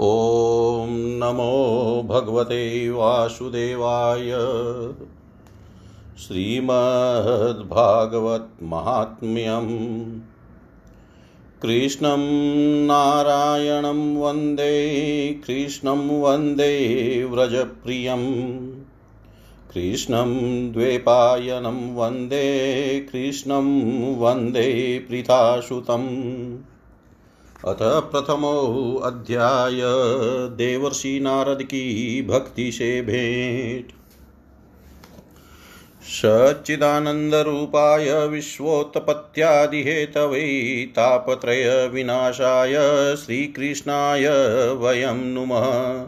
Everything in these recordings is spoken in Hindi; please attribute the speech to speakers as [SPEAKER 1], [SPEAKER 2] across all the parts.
[SPEAKER 1] ॐ नमो भगवते वासुदेवाय। श्रीमद्भागवतमाहात्म्यम् कृष्णं नारायणं वंदे, कृष्णं वंदे व्रजप्रियम्। कृष्णं द्वैपायनं वंदे, कृष्णं वंदे पृथासुतम्। अथ प्रथमो अध्याय। देवर्षि नारद की भक्ति से भेंट। सच्चिदानन्दरूपाय विश्वोत्पत्त्यादिहेतवे तापत्रयविनाशाय श्रीकृष्णाय वयं नुमः।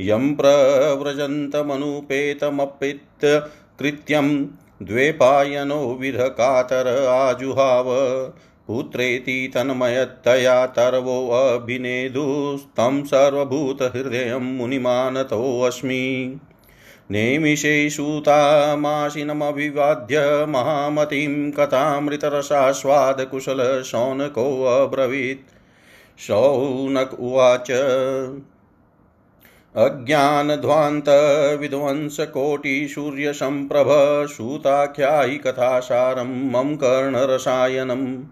[SPEAKER 1] यं प्रव्रजन्तमनुपेतमपित्कृत्यं द्वैपायनो विरकातर आजुहाव। पुत्रेति तन्मयतया तर्वोऽभिनेदुस्तं सर्वभूतहृदयं मुनिमानतोऽस्मि नेमिषे सूतामाशिनमभिवाद्य महामतिं कथामृतरसास्वादकुशलशौनकोऽब्रवीत्। शौनक उवाच, अज्ञानध्वान्तविध्वंसकोटिसूर्यसम्प्रभ सूताख्यायि कथासारं मम कर्णरसायनम्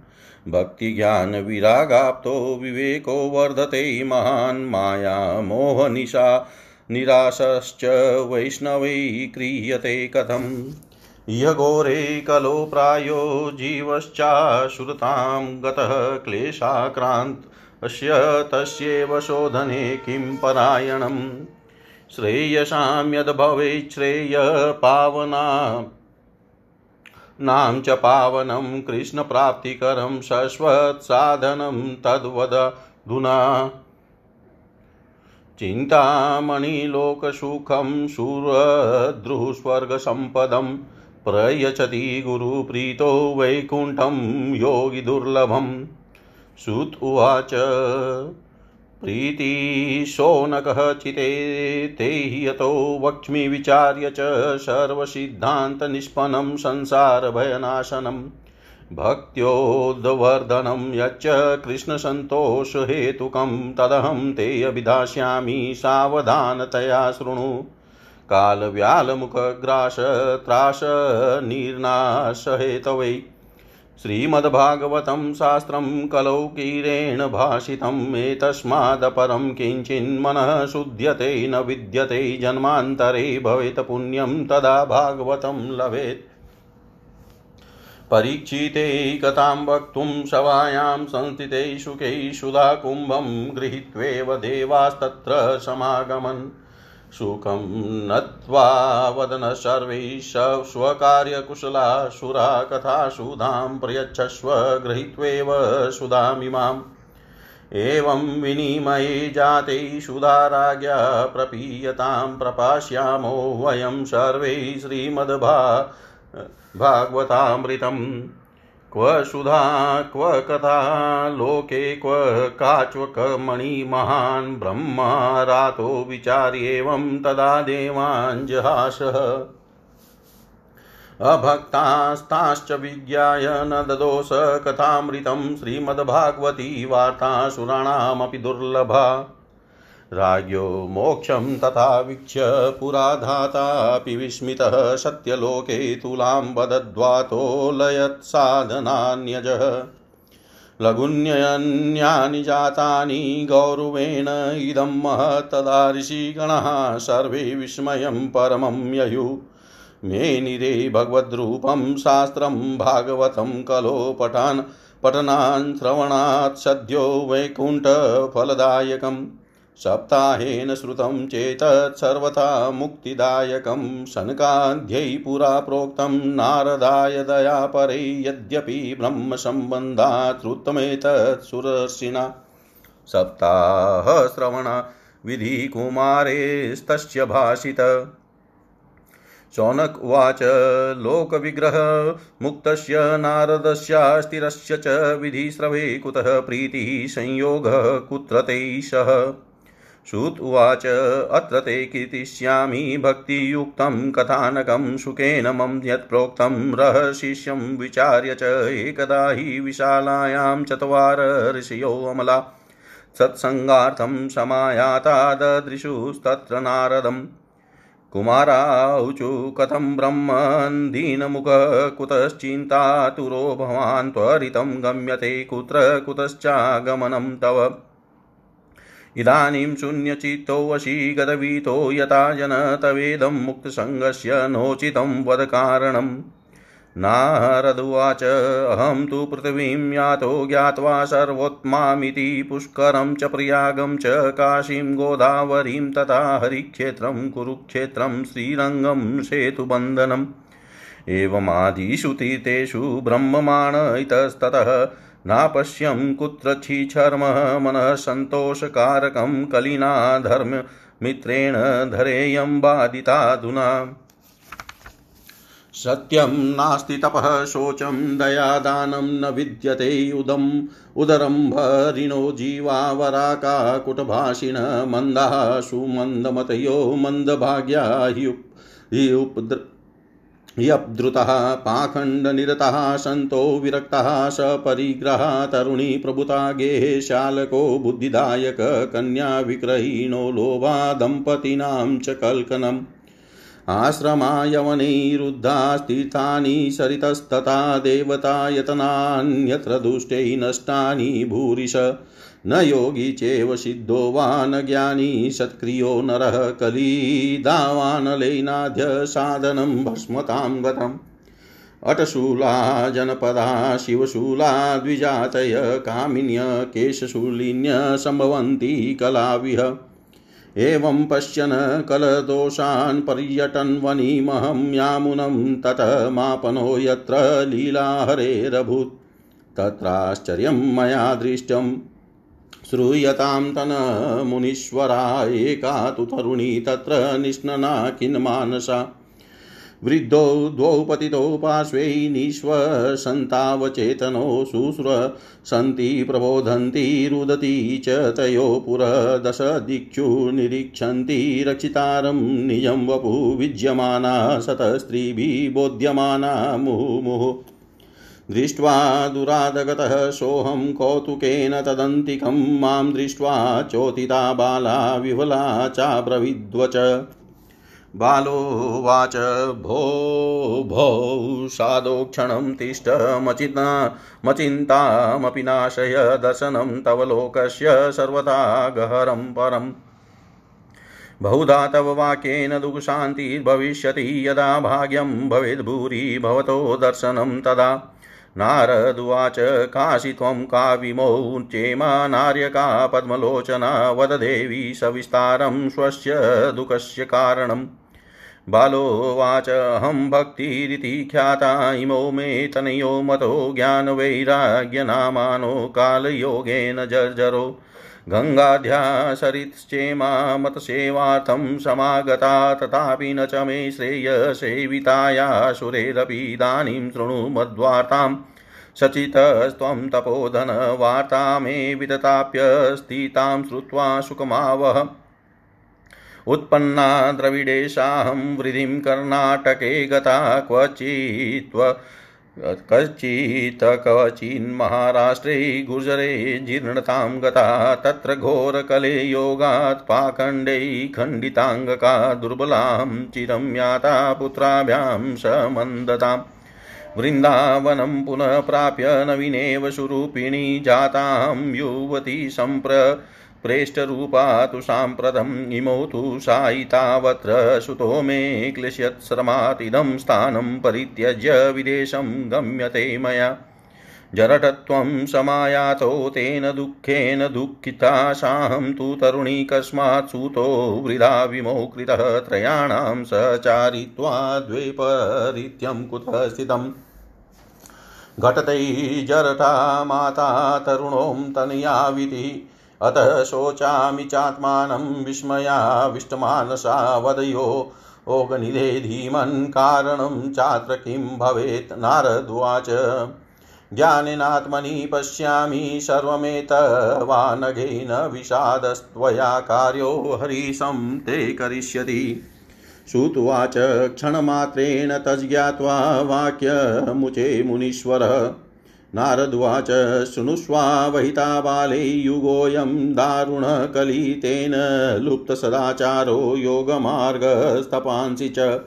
[SPEAKER 1] भक्तिज्ञानविरागाप्तो विवेको वर्धते महान् माया मोहनिशा। निराशश्च वैष्णवै क्रियते कथम्। यघोरे कलो प्रायो जीवश्चाश्रुतां गतः क्लेशाक्रान्त। अस्य तस्यैव शोधने किं परायणम्। श्रेयसां यद्भवेत् श्रेयपावना। नाम च पावनं कृष्णप्राप्तिकरं शश्वत्साधनं तद्वदधुना चिन्तामणिलोकसुखं शूरद्रुस्वर्गसम्पदं प्रयच्छति गुरुप्रीतो वैकुण्ठं योगिदुर्लभं सुत उवाच। प्रीतिशोनकः चिते ते यतो वक्ष्मि विचार्य च सर्वसिद्धान्तनिष्पन्नं संसारभयनाशनं। भक्त्योद्वर्धनं यच्च कृष्णसन्तोषहेतुकं तदहं ते अभिधास्यामि सावधानतया शृणु। कालव्यालमुखग्रासत्रासनिर्नाशहेतवै श्रीमद्भागवतं शास्त्रं कलौकीरेण भाषितम् एतस्मादपरं किञ्चिन्मनः शुध्यते न विद्यते जन्मान्तरे भवेत् पुण्यं तदा भागवतं लभेत्। परीक्षिते कथां वक्तुं सभायां संस्थिते शुके सुधाकुम्भं गृहीत्वेव देवास्तत्र समागमन्। सुखं नत्वा वदन सर्वैः स्वकार्यकुशला सुरा कथासुधां प्रयच्छस्व गृहीत्वेव सुधामिमाम् एवं विनिमये जाते सुधाराज्ञा प्रपीयतां प्रपास्यामो वयं सर्वे श्रीमद्भा भागवतामृतम्। क्व सुधा, क्व कथा, लोके क्व काच्वकमणिमहान् ब्रह्मारातो विचार्येवं तदा देवाञ्जहासः। अभक्तास्ताश्च विज्ञाय न ददोष कथामृतं श्रीमद्भागवती वार्ता सुराणामपि दुर्लभा। राज्ञो मोक्षं तथा वीक्ष्य पुराधातापि विस्मितः सत्यलोके तुलां वदद्वातोलयत्साधनान्यजः। लघुन्यन्यानि जातानि गौरवेण इदं महत्तदा ऋषिगणः सर्वे विस्मयं परमं ययुः। मेनिरे भगवद्रूपं शास्त्रं भागवतं कलो पठान् पठनान् श्रवणात् सद्यो वैकुण्ठफलदायकम्। सप्ताहेन श्रुतं चेतत् सर्वथा मुक्तिदायकं शनकाध्यै पुरा प्रोक्तं, नारदाय दयापरे यद्यपि ब्रह्मसम्बन्धात् श्रुतमेतत् सुरर्षिणा सप्ताहश्रवण विधिकुमारेस्तस्य भाषित। शौनक उवाच, लोकविग्रह, मुक्तस्य, नारदस्यास्तिरस्य च विधिस्रवे, कुतः प्रीतिः संयोगः कुत्र ते सः श्रुत उवाच, अत्र ते कीर्तिष्यामि भक्तियुक्तं कथानकं सुखेन मम यत्प्रोक्तं रहशिष्यं विचार्य च एकदा हि विशालायां चत्वार ऋषयो अमला। सत्सङ्गार्थं समायाता ददृशुस्तत्र नारदम् कुमाराऊचु कथं ब्रह्मन् दीनमुख कुतश्चिन्तातुरो भवान् त्वरितं गम्यते, कुत्र कुतश्चागमनं तव। इदानीं शून्यचित्तो वशी गतवीतो यथा जन तवेदं मुक्तसङ्गस्य नोचितं वदकारणम् नारदुवाच अहं तु पृथिवीं यातो ज्ञात्वा सर्वोत्मामिति पुष्करं च प्रयागं च काशीं गोदावरीं तथा हरिक्षेत्रं कुरुक्षेत्रं श्रीरङ्गं सेतुबन्धनम्। एवमादिषु तीर्थेषु ब्रह्ममाण इतस्ततः नापश्यं कुत्रच्छिछर्मः मनः सन्तोषकारकं कलिना धर्ममित्रेण धरेयं बाधिताधुना सत्यं नास्ति तपः, शोचं दयादानं न विद्यते उदम् उदरं भरिणो जीवावराका कुटभाषिण मन्दाः सुमन्दमतयो मन्दभाग्या हि उपद्र यब्धृतः पाखण्डनिरतः, सन्तो विरक्तः, सपरिग्रहा, तरुणी प्रभुता, गेहे, शालको, बुद्धिदायक, कन्या विक्रहीणो, लोभा, दम्पतीनां च कल्कनम्। आश्रमा यवनैरुद्धास्तीर्थानि सरितस्तथा देवतायतनान्यत्र दुष्टै, नष्टानि, भूरिश। न योगी चेव सिद्धो वा ज्ञानी सत्क्रियो नरः कलीदावानलेनाद्य साधनं भस्मतां गतम्। अटशूला जनपदा शिवशूला द्विजातय कामिन्य केशशूलिन्य सम्भवन्ति कलाविह। एवं पश्यन् कलदोषान् पर्यटन् वनिमहं यामुनं ततः मापनो यत्र लीलाहरेरभूत्। तत्राश्चर्यं मया दृष्टम्। श्रूयतां तन्मुनीश्वरा एका तु तरुणी तत्र निष्णना किन्मानसा वृद्धौ द्वौ पतितौ पार्श्वे निःश्वसन्तावचेतनौ शुश्र सन्ति प्रबोधन्ति रुदती च तयो पुरदश दिक्षु निरीक्षन्ति रक्षितारं निजं वपु विज्यमाना शतस्त्रीभिः बोध्यमाना मुहुमुहुः दृष्ट्वा दुरादगतः सोऽहं कौतुकेन तदन्तिकं माँ दृष्ट्वा चोतिता बाला विफला चाब्रवीद्वच। बालोवाच भो भो सादोक्षणं तिष्ठमचिन्ता मचिन्तामपि नाशय, दर्शनं तव लोकस्य सर्वथा गहरं परम्। बहुधा तव वाक्येन दुःखशान्तिर्भविष्यति, यदा भाग्यं भवेद्भूरि, भवतो दर्शनं तदा। नारदुवाच, काशी त्वं का विमौ चेमा नार्यका पद्मलोचना वद देवी सविस्तारं स्वस्य दुःखस्य कारणम् बालोवाच अहं भक्तिरिति ख्याता, इमो मे तनयो मतो ज्ञानवैराग्यनामानो कालयोगेन जर्जरो। गङ्गाध्या सरितश्चेमामतसेवार्थं समागता, तथापि न च मे श्रेयसेविताया सुरेरपि इदानीं शृणु मद्वार्ताम् सचितस्त्वं तपोधनवार्ता मे विदताप्यस्थितां श्रुत्वा सुखमावह। उत्पन्ना द्रविडेशाहं वृद्धिं कर्णाटके गता क्वचित्व कश्चित् कवचिन्महाराष्ट्रे गुर्जरे जीर्णतां गता, तत्र घोरकले योगात् पाखण्डै खण्डिताङ्गका दुर्बलां चिरं याता पुत्राभ्यां समन्दताम् वृन्दावनं पुनः प्राप्य नवीनेव सुरूपिणी जातां युवती सम्प्र प्रेष्टरूपा तु साम्प्रतम् इमौ तु सायितावत्र सुतो मे क्लिश्यत्श्रमातिदं स्थानं परित्यज्य विदेशं गम्यते मया। जरटत्वं समायातो तेन दुःखेन दुःखिता साहं तु तरुणी कस्मात् सूतो वृथा विमोकृतः त्रयाणां सचारित्वा द्वेपरित्यं कुतः स्थितम्। घटतै माता तरुणों तनयाविति अतः शोचामि चात्मानं विस्मयाविष्टमानसा वदयो ओगनिधे धीमन् कारणं चात्र किं भवेत्? नारद्वाच ज्ञानेनात्मनि पश्यामि सर्वमेतवानघेन विषादस्त्वया कार्यो हरीशं ते करिष्यति। श्रुत्वाच क्षणमात्रेण तज्ज्ञात्वा वाक्यमुचे मुनीश्वरः। नारद्वाच शृणुष्वा वहिता बाले युगोऽयं दारुणकलितेन लुप्तसदाचारो योगमार्गस्तपांसि च।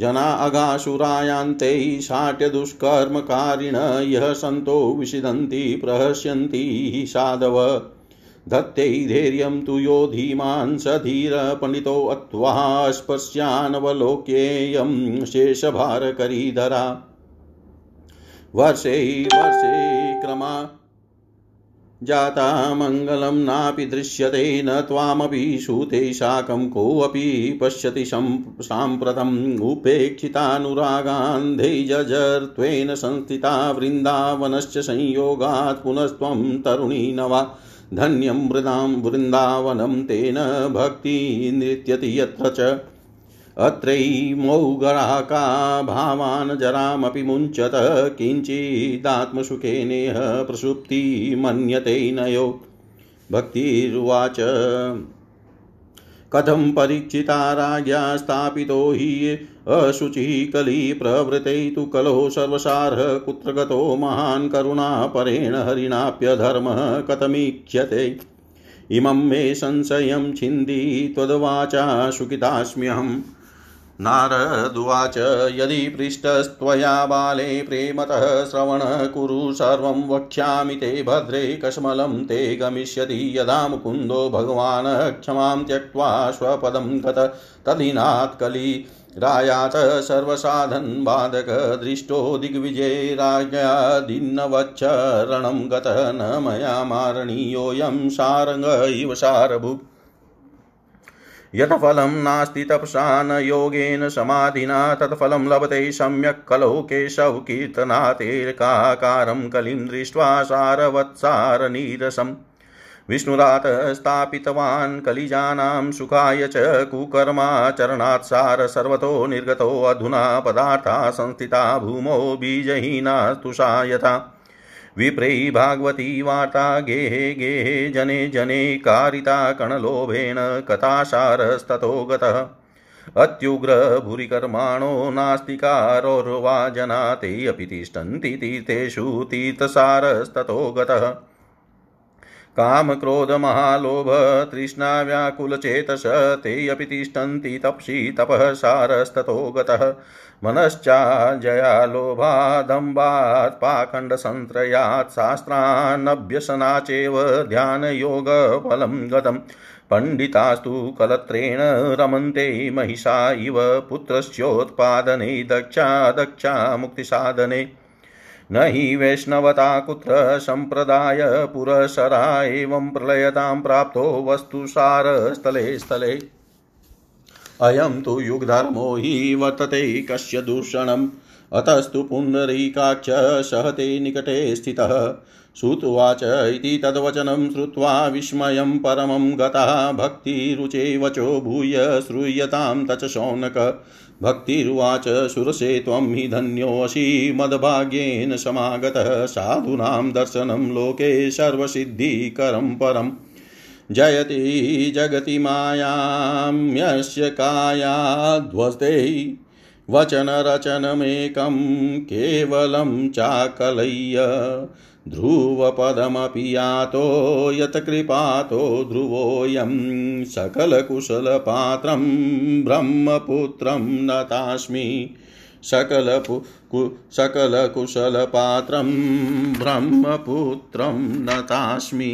[SPEAKER 1] जना अघासुरायान्ते शाट्यदुष्कर्मकारिण यः सन्तो विषिदन्ति प्रहस्यन्ति साधव। धत्ते धैर्यं तु यो धीमान् स धीरपण्डितोऽत्वा स्पर्श्यानवलोक्येयं शेषभारकरीधरा। वर्षे वर्षे क्रमा। जाता मङ्गलं नापि दृश्यते, न त्वामपि सूते शाकं कोऽपि पश्यति साम्प्रतम् उपेक्षितानुरागान्धे जजर्त्वेन संस्थिता वृन्दावनश्च संयोगात् पुनस्त्वं तरुणी न वा। धन्यं मृदां वृन्दावनं तेन भक्तिनृत्यति यत्र च। अत्रैमौगराका भावान् जरामपि मुञ्चत किञ्चिदात्मसुखेनेह प्रसुप्ति मन्यते नयो भक्तिरुवाच। कथं परीक्षिता राज्ञा स्थापितो हि अशुचिः कली प्रवृते तु कलो सर्वसारः कुत्र गतो महान् करुणापरेण हरिणाप्यधर्मः कथमीक्ष्यते। इमं मे संशयं छिन्दी त्वद्वाचा सुखितास्म्यहम् नारदुवाच यदि पृष्टस्त्वया बाले प्रेमतः श्रवण कुरु, सर्वं वक्ष्यामि ते भद्रे कश्मलं, ते गमिष्यति यदा मुकुन्दो भगवान्, क्षमां त्यक्त्वा स्वपदं गत तदिनात् कली। रायात सर्वसाधन बाधक, दृष्टो दिग्विजये राज्ञादिन्नवच्छरणं गतः न मया मारणीयोऽयं सारङ्ग इव सारभुक् यत् फलं नास्ति तपसा न योगेन समाधिना तत्फलं लभते सम्यक् कलौ केशव कीर्तनातेर्काकारं कलिं दृष्ट्वा सारवत्सारनीरसम्। विष्णुरात् स्थापितवान् कलिजानां सुखाय च कुकर्माचरणात् सार सर्वतो निर्गतो अधुना पदार्था संस्थिता भूमौ बीजहीना तुषायथा विप्रै भागवती वार्ता गेहे गेहे जने जने कारिता कणलोभेन कथासारस्ततो गतः अत्युग्रभूरिकर्माणो नास्तिकारोर्वा जना ते अपि तिष्ठन्ति तीर्थेषु तीर्थसारस्ततो गतः कामक्रोधमहालोभ तृष्णाव्याकुलचेतस ते अपि तिष्ठन्ति तप्सि तपः सारस्ततो गतः मनश्चाजया लोभादम्बात् पाखण्डसन्त्रयात् शास्त्रान्नभ्यसना चैव ध्यानयोगफलं गतम्। पण्डितास्तु कलत्रेण रमन्ते महिषा इव पुत्रस्योत्पादने दक्षा दक्षा मुक्तिसाधने। न हि वैष्णवता कुत्र सम्प्रदाय पुरसरा एवं प्रलयतां प्राप्तो वस्तुसारस्थले स्थले। अयं तु युगधर्मो हि वर्तते कस्य दूषणम्। अतस्तु पुण्डरीकाक्ष सहते निकटे स्थितः। श्रुत्वाच इति तद्वचनं श्रुत्वा विस्मयं परमं गतः। भक्तिरुचे वचो भूय श्रूयतां तच शौनक। भक्तिरुवाच सुरसे त्वं हि धन्योऽसि मद्भाग्येन समागतः। साधूनां दर्शनं लोके सर्वसिद्धिकरं परम्। जयति जगति मायां यस्य कायाध्वस्ते वचनरचनमेकं केवलं चाकलय्य ध्रुवपदमपि यातो यत्कृपातो ध्रुवोऽयं सकलकुशलपात्रं ब्रह्मपुत्रं नतास्मि सकलपु कु सकलकुशलपात्रं ब्रह्मपुत्रं नतास्मि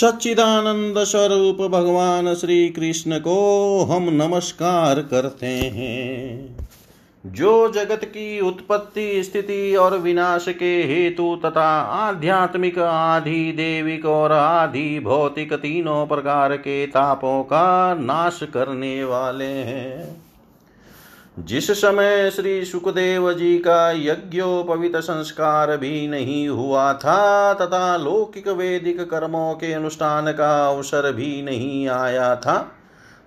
[SPEAKER 1] सच्चिदानंद स्वरूप भगवान श्री कृष्ण को हम नमस्कार करते हैं। जो जगत की उत्पत्ति, स्थिति और विनाश के हेतु तथा आध्यात्मिक आधि देविक और आधि भौतिक तीनों प्रकार के तापों का नाश करने वाले हैं। जिस समय श्री सुखदेव जी का यज्ञोपवित संस्कार भी नहीं हुआ था, तथा लौकिक वैदिक कर्मों के अनुष्ठान का अवसर भी नहीं आया था,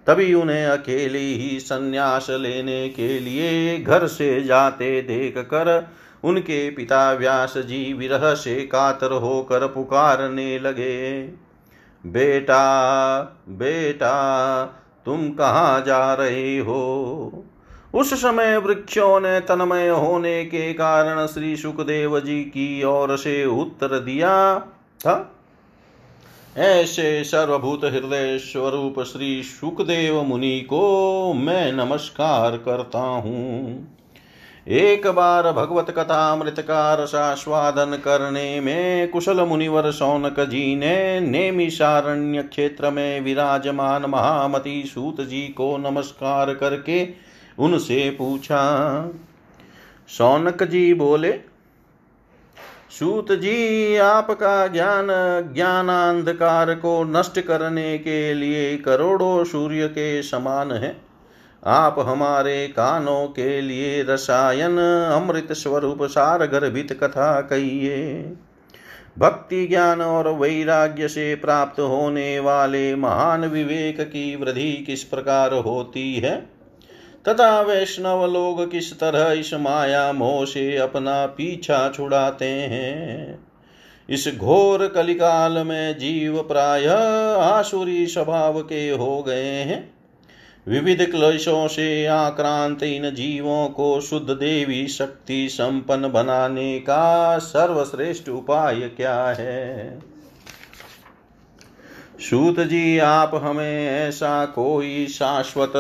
[SPEAKER 1] तभी उन्हें अकेले ही संन्यास लेने के लिए घर से जाते देख कर उनके पिता व्यास जी विरह से कातर होकर पुकारने लगे, बेटा बेटा, तुम कहाँ जा रहे हो? उस समय वृक्षों ने तन्मय होने के कारण श्री सुखदेव जी की ओर से उत्तर दिया, था। ऐसे सर्वभूत हृदय स्वरूप श्री सुखदेव मुनि को मैं नमस्कार करता हूँ। एक बार भगवत कथा अमृत का रसास्वादन करने में कुशल मुनिवर सौनक जी ने नेमिषारण्य क्षेत्र में विराजमान महामती सूत जी को नमस्कार करके उनसे पूछा, सौनक जी बोले, सूत जी, आपका ज्ञान ज्ञानांधकार को नष्ट करने के लिए करोड़ों सूर्य के समान है। आप हमारे कानों के लिए रसायन, अमृत स्वरूप सार गर्भित कथा कहिए। भक्ति ज्ञान और वैराग्य से प्राप्त होने वाले महान विवेक की वृद्धि किस प्रकार होती है? तथा वैष्णव लोग किस तरह इस माया मोह से अपना पीछा छुड़ाते हैं? इस घोर कलिकाल में जीव प्राय आसुरी स्वभाव के हो गए हैं। विविध क्लेशों से आक्रांत इन जीवों को शुद्ध देवी शक्ति संपन्न बनाने का सर्वश्रेष्ठ उपाय क्या है? सूत जी, आप हमें ऐसा कोई शाश्वत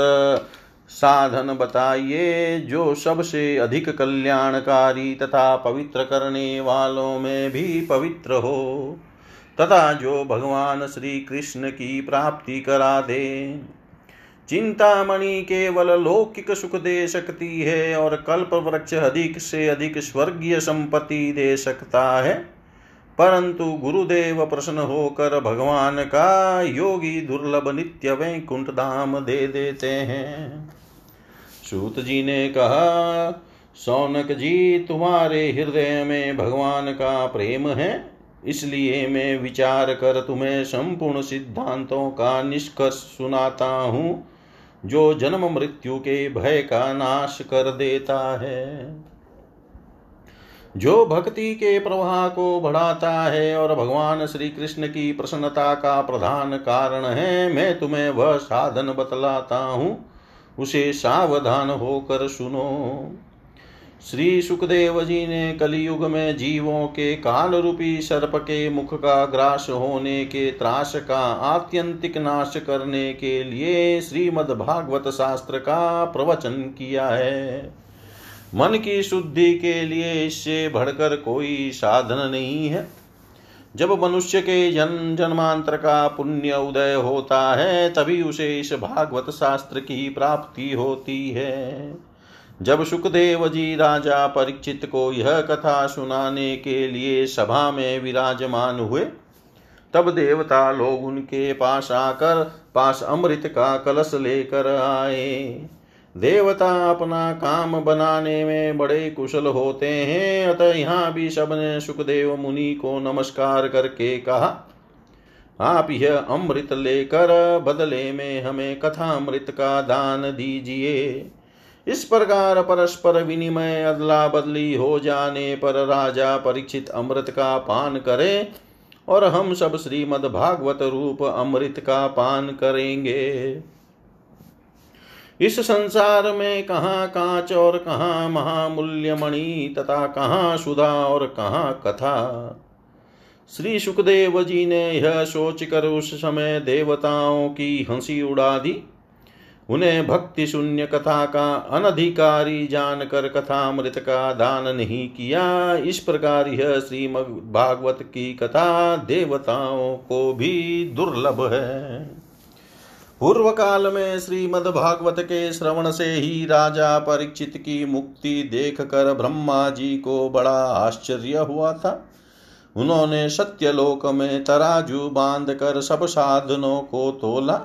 [SPEAKER 1] साधन बताइए, जो सबसे अधिक कल्याणकारी तथा पवित्र करने वालों में भी पवित्र हो, तथा जो भगवान श्री कृष्ण की प्राप्ति करा दे। चिंतामणि केवल लौकिक सुख दे सकती है और कल्प वृक्ष अधिक से अधिक स्वर्गीय संपत्ति दे सकता है, परंतु गुरुदेव प्रश्न होकर भगवान का योगी दुर्लभ नित्य वैकुंठ धाम दे देते हैं। सूत जी ने कहा, सौनक जी, तुम्हारे हृदय में भगवान का प्रेम है, इसलिए मैं विचार कर तुम्हें संपूर्ण सिद्धांतों का निष्कर्ष सुनाता हूँ, जो जन्म मृत्यु के भय का नाश कर देता है। जो भक्ति के प्रवाह को बढ़ाता है और भगवान श्री कृष्ण की प्रसन्नता का प्रधान कारण है, मैं तुम्हें वह साधन बतलाता हूँ उसे सावधान होकर सुनो। श्री सुखदेव जी ने कलयुग में जीवों के काल रूपी सर्प के मुख का ग्रास होने के त्रास का आत्यंतिक नाश करने के लिए श्रीमद् भागवत शास्त्र का प्रवचन किया है। मन की शुद्धि के लिए इससे बढ़कर कोई साधन नहीं है। जब मनुष्य के जन्म जन्मांतर का पुण्य उदय होता है, तभी उसे इस भागवत शास्त्र की प्राप्ति होती है। जब सुखदेव जी राजा परीक्षित को यह कथा सुनाने के लिए सभा में विराजमान हुए, तब देवता लोग उनके पास आकर पास अमृत का कलश लेकर आए। देवता अपना काम बनाने में बड़े कुशल होते हैं। अतः यहाँ भी सबने सुखदेव मुनि को नमस्कार करके कहा, आप यह अमृत लेकर बदले में हमें कथा अमृत का दान दीजिए। इस प्रकार परस्पर विनिमय अदला बदली हो जाने पर राजा परीक्षित अमृत का पान करे और हम सब श्रीमद भागवत रूप अमृत का पान करेंगे। इस संसार में कहाँ कांच और कहाँ महामूल्य मणि तथा कहाँ सुधा और कहाँ कथा। श्री सुखदेव जी ने यह सोचकर उस समय देवताओं की हँसी उड़ा दी। उन्हें भक्ति शून्य कथा का अनधिकारी जानकर कथामृत का दान नहीं किया। इस प्रकार यह श्रीमद भागवत की कथा देवताओं को भी दुर्लभ है। पूर्व काल में श्रीमद भागवत के श्रवण से ही राजा परीक्षित की मुक्ति देख कर ब्रह्मा जी को बड़ा आश्चर्य हुआ था। उन्होंने सत्यलोक में तराजू बाँध कर सब साधनों को तोला।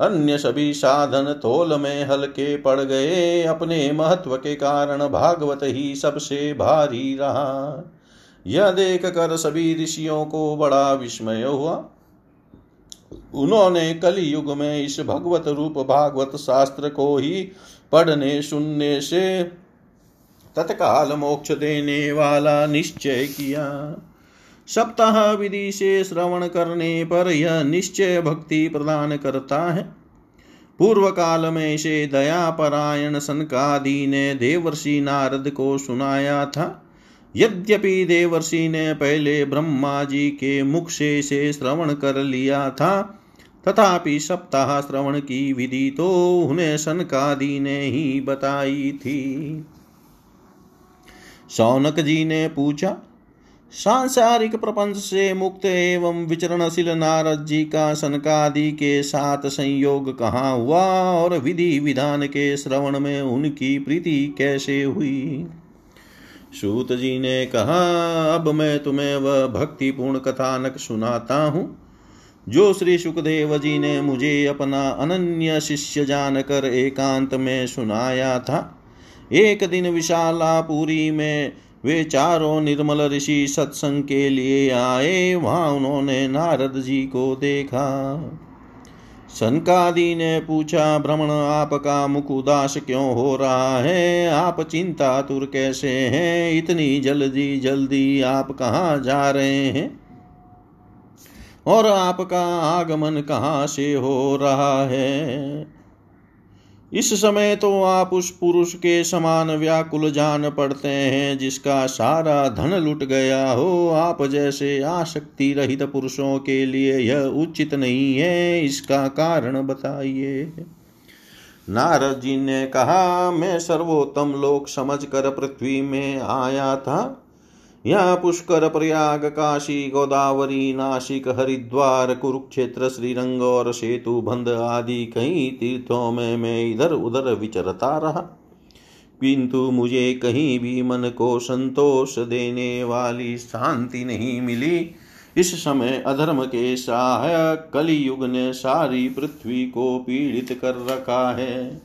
[SPEAKER 1] अन्य सभी साधन तोल में हल्के पड़ गए। अपने महत्व के कारण भागवत ही सबसे भारी रहा। यह देख कर सभी ऋषियों को बड़ा विस्मय हुआ। उन्होंने कलि युग में इस भगवत रूप भागवत शास्त्र को ही पढ़ने सुनने से तत्काल मोक्ष देने वाला निश्चय किया। सप्ताह विधि से श्रवण करने पर यह निश्चय भक्ति प्रदान करता है। पूर्व काल में इसे दया परायण सनकादि ने देवर्षि नारद को सुनाया था। यद्यपि देवर्षि ने पहले ब्रह्मा जी के मुख से इसे श्रवण कर लिया था, तथापि सप्ताह श्रवण की विधि तो उन्हें सनकादि ने ही बताई थी। सौनक जी ने पूछा, सांसारिक प्रपंच से मुक्त एवं विचरणशील नारद जी का सनकादि के साथ संयोग कहाँ हुआ और विधि विधान के श्रवण में उनकी प्रीति कैसे हुई? सूत जी ने कहा, अब मैं तुम्हें वह भक्तिपूर्ण कथानक सुनाता हूँ, जो श्री सुखदेव जी ने मुझे अपना अनन्य शिष्य जानकर एकांत में सुनाया था। एक दिन विशाला विशालापुरी में वे चारों निर्मल ऋषि सत्संग के लिए आए, वहाँ उन्होंने नारद जी को देखा। सनकादि ने पूछा, भ्रमण आपका मुख उदास क्यों हो रहा है? आप चिंता तुर कैसे हैं? इतनी जल्दी जल्दी आप कहाँ जा रहे हैं? और आपका आगमन कहाँ से हो रहा है? इस समय तो आप उस पुरुष के समान व्याकुल जान पड़ते हैं, जिसका सारा धन लुट गया हो। आप जैसे आसक्ति रहित पुरुषों के लिए यह उचित नहीं है। इसका कारण बताइए। नारद जी ने कहा, मैं सर्वोत्तम लोक समझ कर पृथ्वी में आया था। यहाँ पुष्कर प्रयाग, काशी, गोदावरी नासिक हरिद्वार, कुरुक्षेत्र, श्रीरंग और सेतु बंद आदि कई तीर्थों में मैं इधर उधर विचरता रहा। किंतु मुझे कहीं भी मन को संतोष देने वाली शांति नहीं मिली। इस समय अधर्म के सहायक कलि युग ने सारी पृथ्वी को पीड़ित कर रखा है।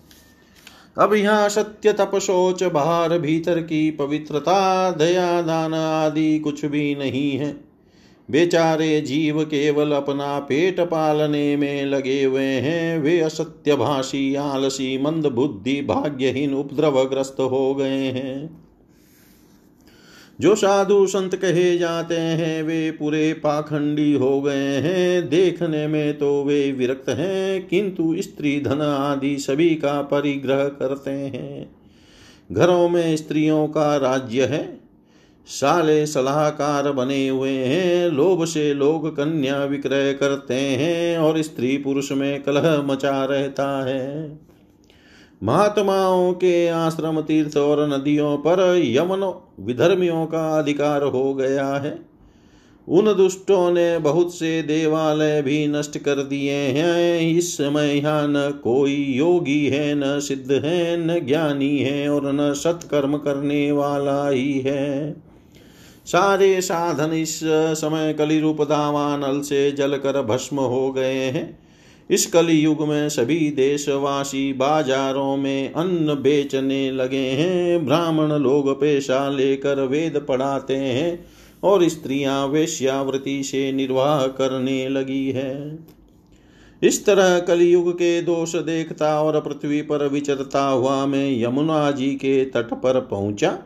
[SPEAKER 1] अब यहाँ सत्य तप सोच बाहर भीतर की पवित्रता, दया, दान आदि कुछ भी नहीं है। बेचारे जीव केवल अपना पेट पालने में लगे हुए हैं। वे असत्य भाषी आलसी, मंद बुद्धि, भाग्यहीन, उपद्रवग्रस्त हो गए हैं। जो साधु संत कहे जाते हैं, वे पूरे पाखंडी हो गए हैं। देखने में तो वे विरक्त हैं, किंतु स्त्री धन आदि सभी का परिग्रह करते हैं। घरों में स्त्रियों का राज्य है। साले सलाहकार बने हुए हैं, लोभ से लोग कन्या विक्रय करते हैं और स्त्री पुरुष में कलह मचा रहता है। महात्माओं के आश्रम तीर्थ और नदियों पर यमन विधर्मियों का अधिकार हो गया है। उन दुष्टों ने बहुत से देवालय भी नष्ट कर दिए हैं। इस समय यहाँ न कोई योगी है, न सिद्ध है, न ज्ञानी है और न सत्कर्म करने वाला ही है। सारे साधन इस समय कली रूप दावानल से जलकर भस्म हो गए हैं। इस कलि युग में सभी देशवासी बाजारों में अन्न बेचने लगे हैं। ब्राह्मण लोग पेशा लेकर वेद पढ़ाते हैं और स्त्रियाँ वेश्यावृत्ति से निर्वाह करने लगी है। इस तरह कलयुग के दोष देखता और पृथ्वी पर विचरता हुआ मैं यमुना जी के तट पर पहुँचा,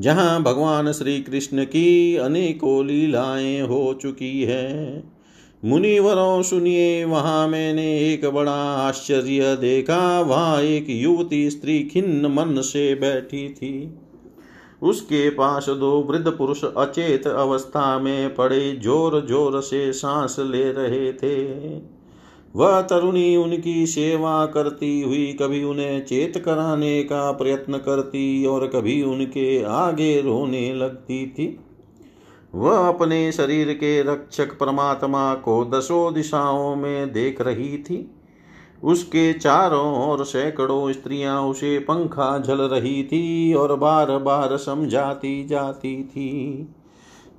[SPEAKER 1] जहाँ भगवान श्री कृष्ण की अनेकों लीलाएँ हो चुकी है। मुनिवरों, सुनिए, वहाँ मैंने एक बड़ा आश्चर्य देखा। वहाँ एक युवती स्त्री खिन्न मन से बैठी थी। उसके पास दो वृद्ध पुरुष अचेत अवस्था में पड़े ज़ोर ज़ोर से सांस ले रहे थे। वह तरुणी उनकी सेवा करती हुई कभी उन्हें चेत कराने का प्रयत्न करती और कभी उनके आगे रोने लगती थी। वह अपने शरीर के रक्षक परमात्मा को दसों दिशाओं में देख रही थी। उसके चारों ओर सैकड़ों स्त्रियाँ, उसे पंखा झल रही थी और बार बार समझाती जाती थी।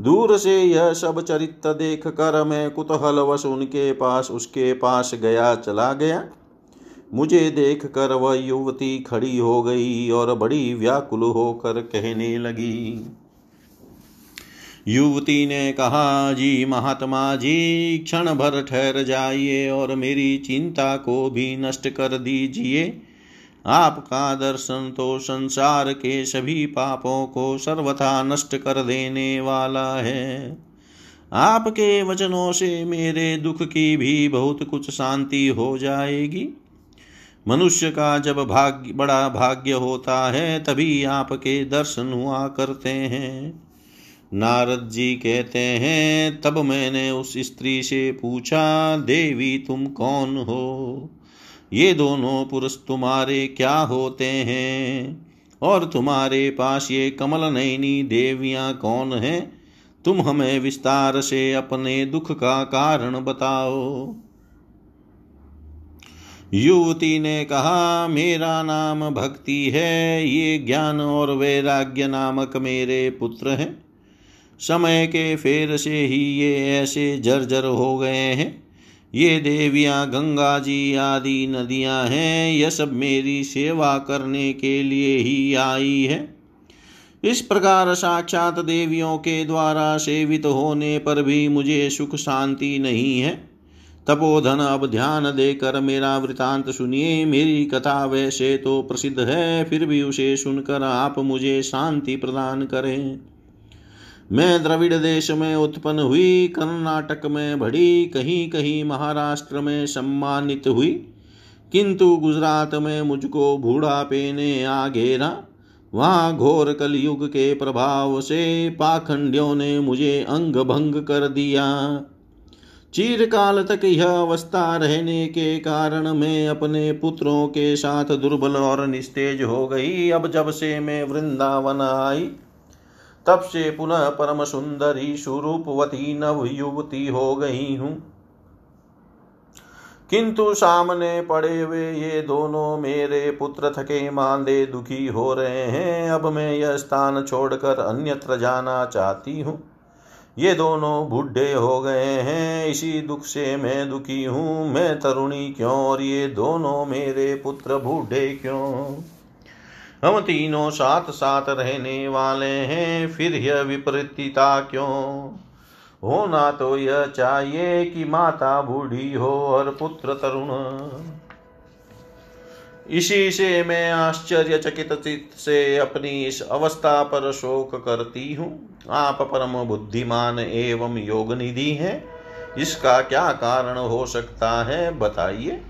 [SPEAKER 1] दूर से यह सब चरित्र देख कर मैं कुतूहलवश उनके पास, उसके पास गया, चला गया। मुझे देख कर वह युवती खड़ी हो गई और बड़ी व्याकुल होकर कहने लगी युवती ने कहा, जी महात्मा जी क्षण भर ठहर जाइए और मेरी चिंता को भी नष्ट कर दीजिए। आपका दर्शन तो संसार के सभी पापों को सर्वथा नष्ट कर देने वाला है। आपके वचनों से मेरे दुख की भी बहुत कुछ शांति हो जाएगी। मनुष्य का जब भाग्य, बड़ा भाग्य होता है, तभी आपके दर्शन हुआ करते हैं। नारद जी कहते हैं, तब मैंने उस स्त्री से पूछा, देवी, तुम कौन हो? ये दोनों पुरुष तुम्हारे क्या होते हैं? और तुम्हारे पास ये कमल नैनी देवियाँ कौन हैं? तुम हमें विस्तार से अपने दुख का कारण बताओ। युवती ने कहा, मेरा नाम भक्ति है, ये ज्ञान और वैराग्य नामक मेरे पुत्र हैं। समय के फेर से ही ये ऐसे जर्जर हो गए हैं। ये देवियाँ, गंगा जी आदि नदियाँ हैं, यह सब मेरी सेवा करने के लिए ही आई है। इस प्रकार साक्षात देवियों के द्वारा सेवित होने पर भी मुझे सुख शांति नहीं है। तपोधन, अब ध्यान देकर मेरा वृतांत सुनिए। मेरी कथा वैसे तो प्रसिद्ध है, फिर भी उसे सुनकर आप मुझे शांति प्रदान करें। मैं द्रविड़ देश में उत्पन्न हुई, कर्नाटक में बढ़ी कहीं कहीं महाराष्ट्र में सम्मानित हुई। किंतु गुजरात में मुझको बूढ़ापे ने आ घेरा वहाँ घोर कलयुग के प्रभाव से पाखंडियों ने मुझे अंग भंग कर दिया। चीरकाल तक यह अवस्था रहने के कारण मैं अपने पुत्रों के साथ दुर्बल और निस्तेज हो गई। अब जब से मैं वृंदावन आई तब से पुनः परम सुंदरी सुरूपवती नव युवती हो गई हूँ। किंतु सामने पड़े हुए ये दोनों मेरे पुत्र थके मांदे दुखी हो रहे हैं। अब मैं यह स्थान छोड़कर अन्यत्र जाना चाहती हूँ। ये दोनों बूढ़े हो गए हैं। इसी दुख से मैं दुखी हूँ। मैं तरुणी क्यों? और ये दोनों मेरे पुत्र बूढ़े क्यों? हम तीनों साथ साथ रहने वाले हैं, फिर यह विपरीतता क्यों? होना तो यह चाहिए कि माता बूढ़ी हो और पुत्र तरुण। इसी से मैं आश्चर्यचकित चित्त से अपनी इस अवस्था पर शोक करती हूँ। आप परम बुद्धिमान एवं योग निधि हैं इसका क्या कारण हो सकता है, बताइए।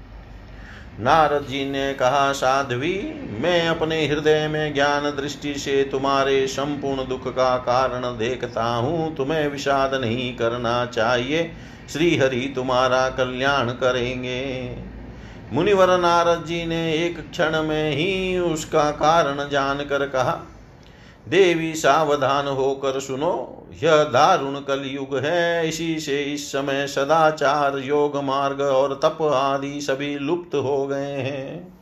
[SPEAKER 1] नारद जी ने कहा, साध्वी, मैं अपने हृदय में ज्ञान दृष्टि से तुम्हारे संपूर्ण दुख का कारण देखता हूँ। तुम्हें विषाद नहीं करना चाहिए। श्री हरि तुम्हारा कल्याण करेंगे। मुनिवर नारद जी ने एक क्षण में ही उसका कारण जानकर कहा देवी सावधान होकर सुनो, यह दारुण कलयुग है। इसी से इस समय सदाचार, योग मार्ग और तप आदि सभी लुप्त हो गए हैं।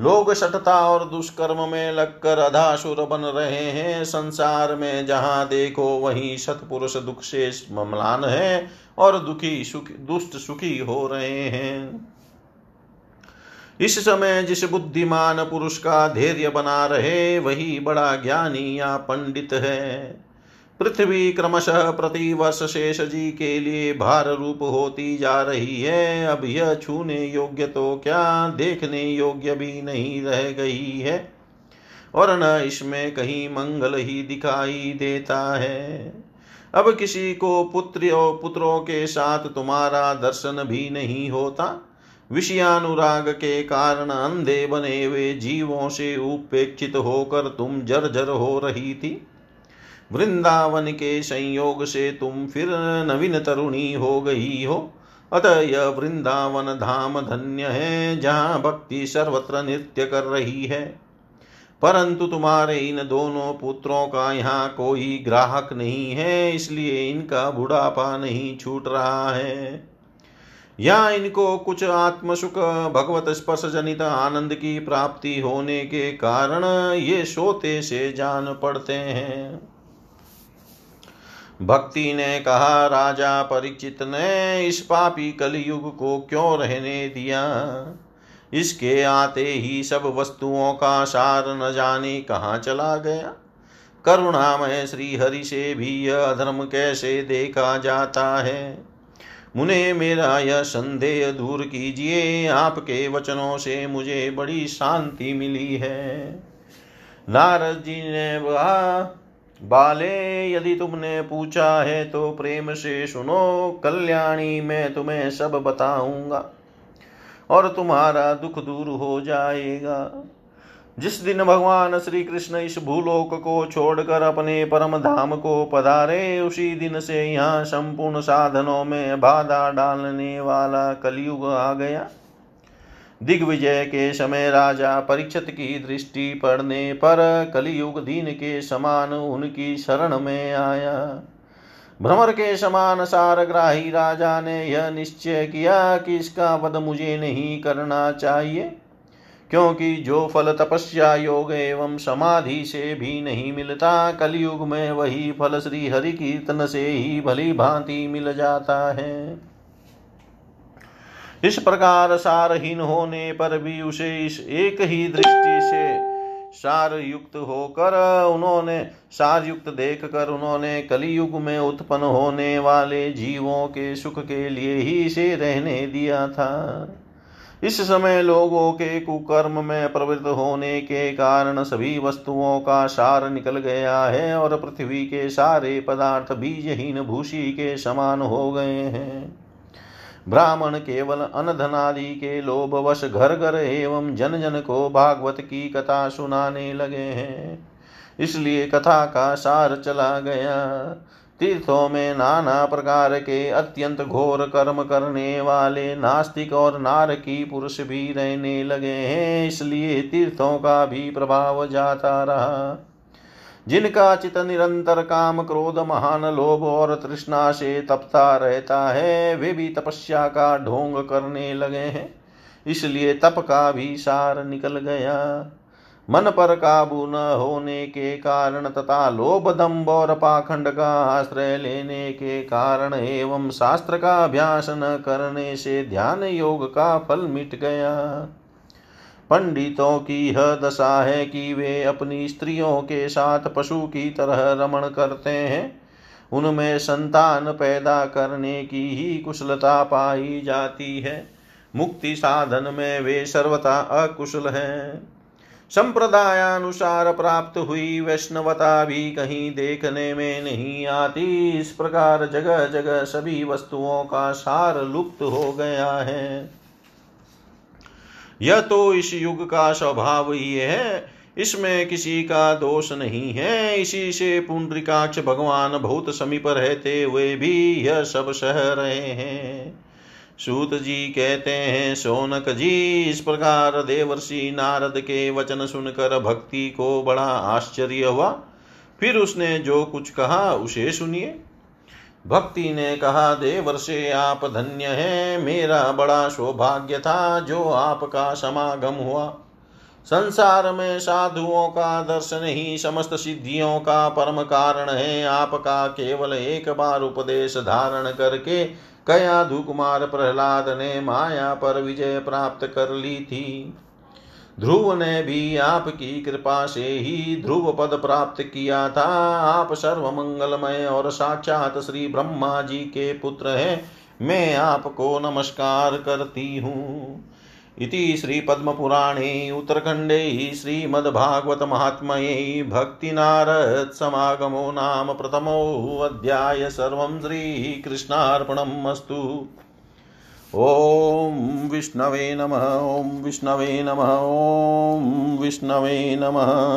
[SPEAKER 1] लोग सटता और दुष्कर्म में लगकर अधासुर बन रहे हैं। संसार में जहाँ देखो, वहीं सतपुरुष दुख से ममलान है और दुखी सुखी, दुष्ट सुखी हो रहे हैं। इस समय जिस बुद्धिमान पुरुष का धैर्य बना रहे, वही बड़ा ज्ञानी या पंडित है। पृथ्वी क्रमशः प्रति वर्ष शेष जी के लिए भार रूप होती जा रही है। अब यह छूने योग्य तो क्या, देखने योग्य भी नहीं रह गई है। और न इसमें कहीं मंगल ही दिखाई देता है। अब किसी को पुत्र और पुत्रों के साथ तुम्हारा दर्शन भी नहीं होता। विषयानुराग के कारण अंधे बने हुए जीवों से उपेक्षित होकर तुम जर्जर हो रही थी वृंदावन के संयोग से तुम फिर नवीन तरुणी हो गई हो। अतः यह वृंदावन धाम धन्य है, जहाँ भक्ति सर्वत्र नृत्य कर रही है। परंतु तुम्हारे इन दोनों पुत्रों का यहाँ कोई ग्राहक नहीं है, इसलिए इनका बुढ़ापा नहीं छूट रहा है। या इनको कुछ आत्मसुख, भगवत स्पर्श जनित आनंद की प्राप्ति होने के कारण ये सोते से जान पड़ते हैं। भक्ति ने कहा, राजा परीक्षित ने, इस पापी कलयुग को क्यों रहने दिया? इसके आते ही सब वस्तुओं का सार न जाने कहाँ चला गया? करुणामय श्री हरि से भी यह अधर्म कैसे देखा जाता है? मुने मेरा यह संदेह दूर कीजिए। आपके वचनों से मुझे बड़ी शांति मिली है। नारद जी ने कहा बाले, यदि तुमने पूछा है तो प्रेम से सुनो। कल्याणी, मैं तुम्हें सब बताऊँगा और तुम्हारा दुख दूर हो जाएगा। जिस दिन भगवान श्री कृष्ण इस भूलोक को छोड़कर अपने परम धाम को पधारे, उसी दिन से यहाँ संपूर्ण साधनों में बाधा डालने वाला कलयुग आ गया। दिग्विजय के समय राजा परीक्षित की दृष्टि पड़ने पर कलयुग दीन के समान उनकी शरण में आया। भ्रमर के समान सारग्राही राजा ने यह निश्चय किया कि इसका वध मुझे नहीं करना चाहिए। क्योंकि जो फल तपस्या योग एवं समाधि से भी नहीं मिलता, कलयुग में वही फल श्री हरि कीर्तन से ही भली भांति मिल जाता है। इस प्रकार सारहीन होने पर भी उसे इस एक ही दृष्टि से सार युक्त होकर उन्होंने सार युक्त देख कर उन्होंने कलयुग में उत्पन्न होने वाले जीवों के सुख के लिए ही इसे रहने दिया था। इस समय लोगों के कुकर्म में प्रवृत्त होने के कारण सभी वस्तुओं का सार निकल गया है और पृथ्वी के सारे पदार्थ बीजहीन भूषी के समान हो गए हैं। ब्राह्मण केवल अनधनादि के लोभवश घर घर एवं जन जन को भागवत की कथा सुनाने लगे हैं। इसलिए कथा का सार चला गया। तीर्थों में नाना प्रकार के अत्यंत घोर कर्म करने वाले नास्तिक और नारकी पुरुष भी रहने लगे हैं, इसलिए तीर्थों का भी प्रभाव जाता रहा। जिनका चित निरंतर काम क्रोध, महान लोभ और तृष्णा से तपता रहता है, वे भी तपस्या का ढोंग करने लगे हैं, इसलिए तप का भी सार निकल गया। मन पर काबू न होने के कारण तथा लोभ दम्भ और पाखंड का आश्रय लेने के कारण एवं शास्त्र का अभ्यास न करने से ध्यान योग का फल मिट गया। पंडितों की यह दशा है कि वे अपनी स्त्रियों के साथ पशु की तरह रमण करते हैं। उनमें संतान पैदा करने की ही कुशलता पाई जाती है। मुक्ति साधन में वे सर्वथा अकुशल हैं। संप्रदायानुसार प्राप्त हुई वैष्णवता भी कहीं देखने में नहीं आती। इस प्रकार जगह जगह सभी वस्तुओं का सार लुप्त हो गया है। यह तो इस युग का स्वभाव ही है। इसमें किसी का दोष नहीं है। इसी से पुंडरिकाक्ष भगवान बहुत समीप रहते हुए भी यह सब सह रहे हैं। सूत जी कहते हैं, सोनक जी, इस प्रकार देवर्षि नारद के वचन सुनकर भक्ति को बड़ा आश्चर्य हुआ। फिर उसने जो कुछ कहा, उसे सुनिए। भक्ति ने कहा देवर से आप धन्य हैं। मेरा बड़ा सौभाग्य था जो आपका समागम हुआ। संसार में साधुओं का दर्शन ही समस्त सिद्धियों का परम कारण है। आपका केवल एक बार उपदेश धारण करके कया कुमार प्रहलाद ने माया पर विजय प्राप्त कर ली थी? ध्रुव ने भी आपकी कृपा से ही ध्रुव पद प्राप्त किया था। आप सर्व मंगलमय और साक्षात श्री ब्रह्मा जी के पुत्र हैं। मैं आपको नमस्कार करती हूँ। इति श्रीपद्मपुराणे उत्तरखण्डे श्रीमद्भागवतमाहात्म्ये भक्तिनारत्समागमो नाम प्रथमोऽध्याय सर्वं श्रीकृष्णार्पणम् अस्तु। ॐ विष्णवे नमः, ॐ विष्णवे नमः, ॐ विष्णवे नमः।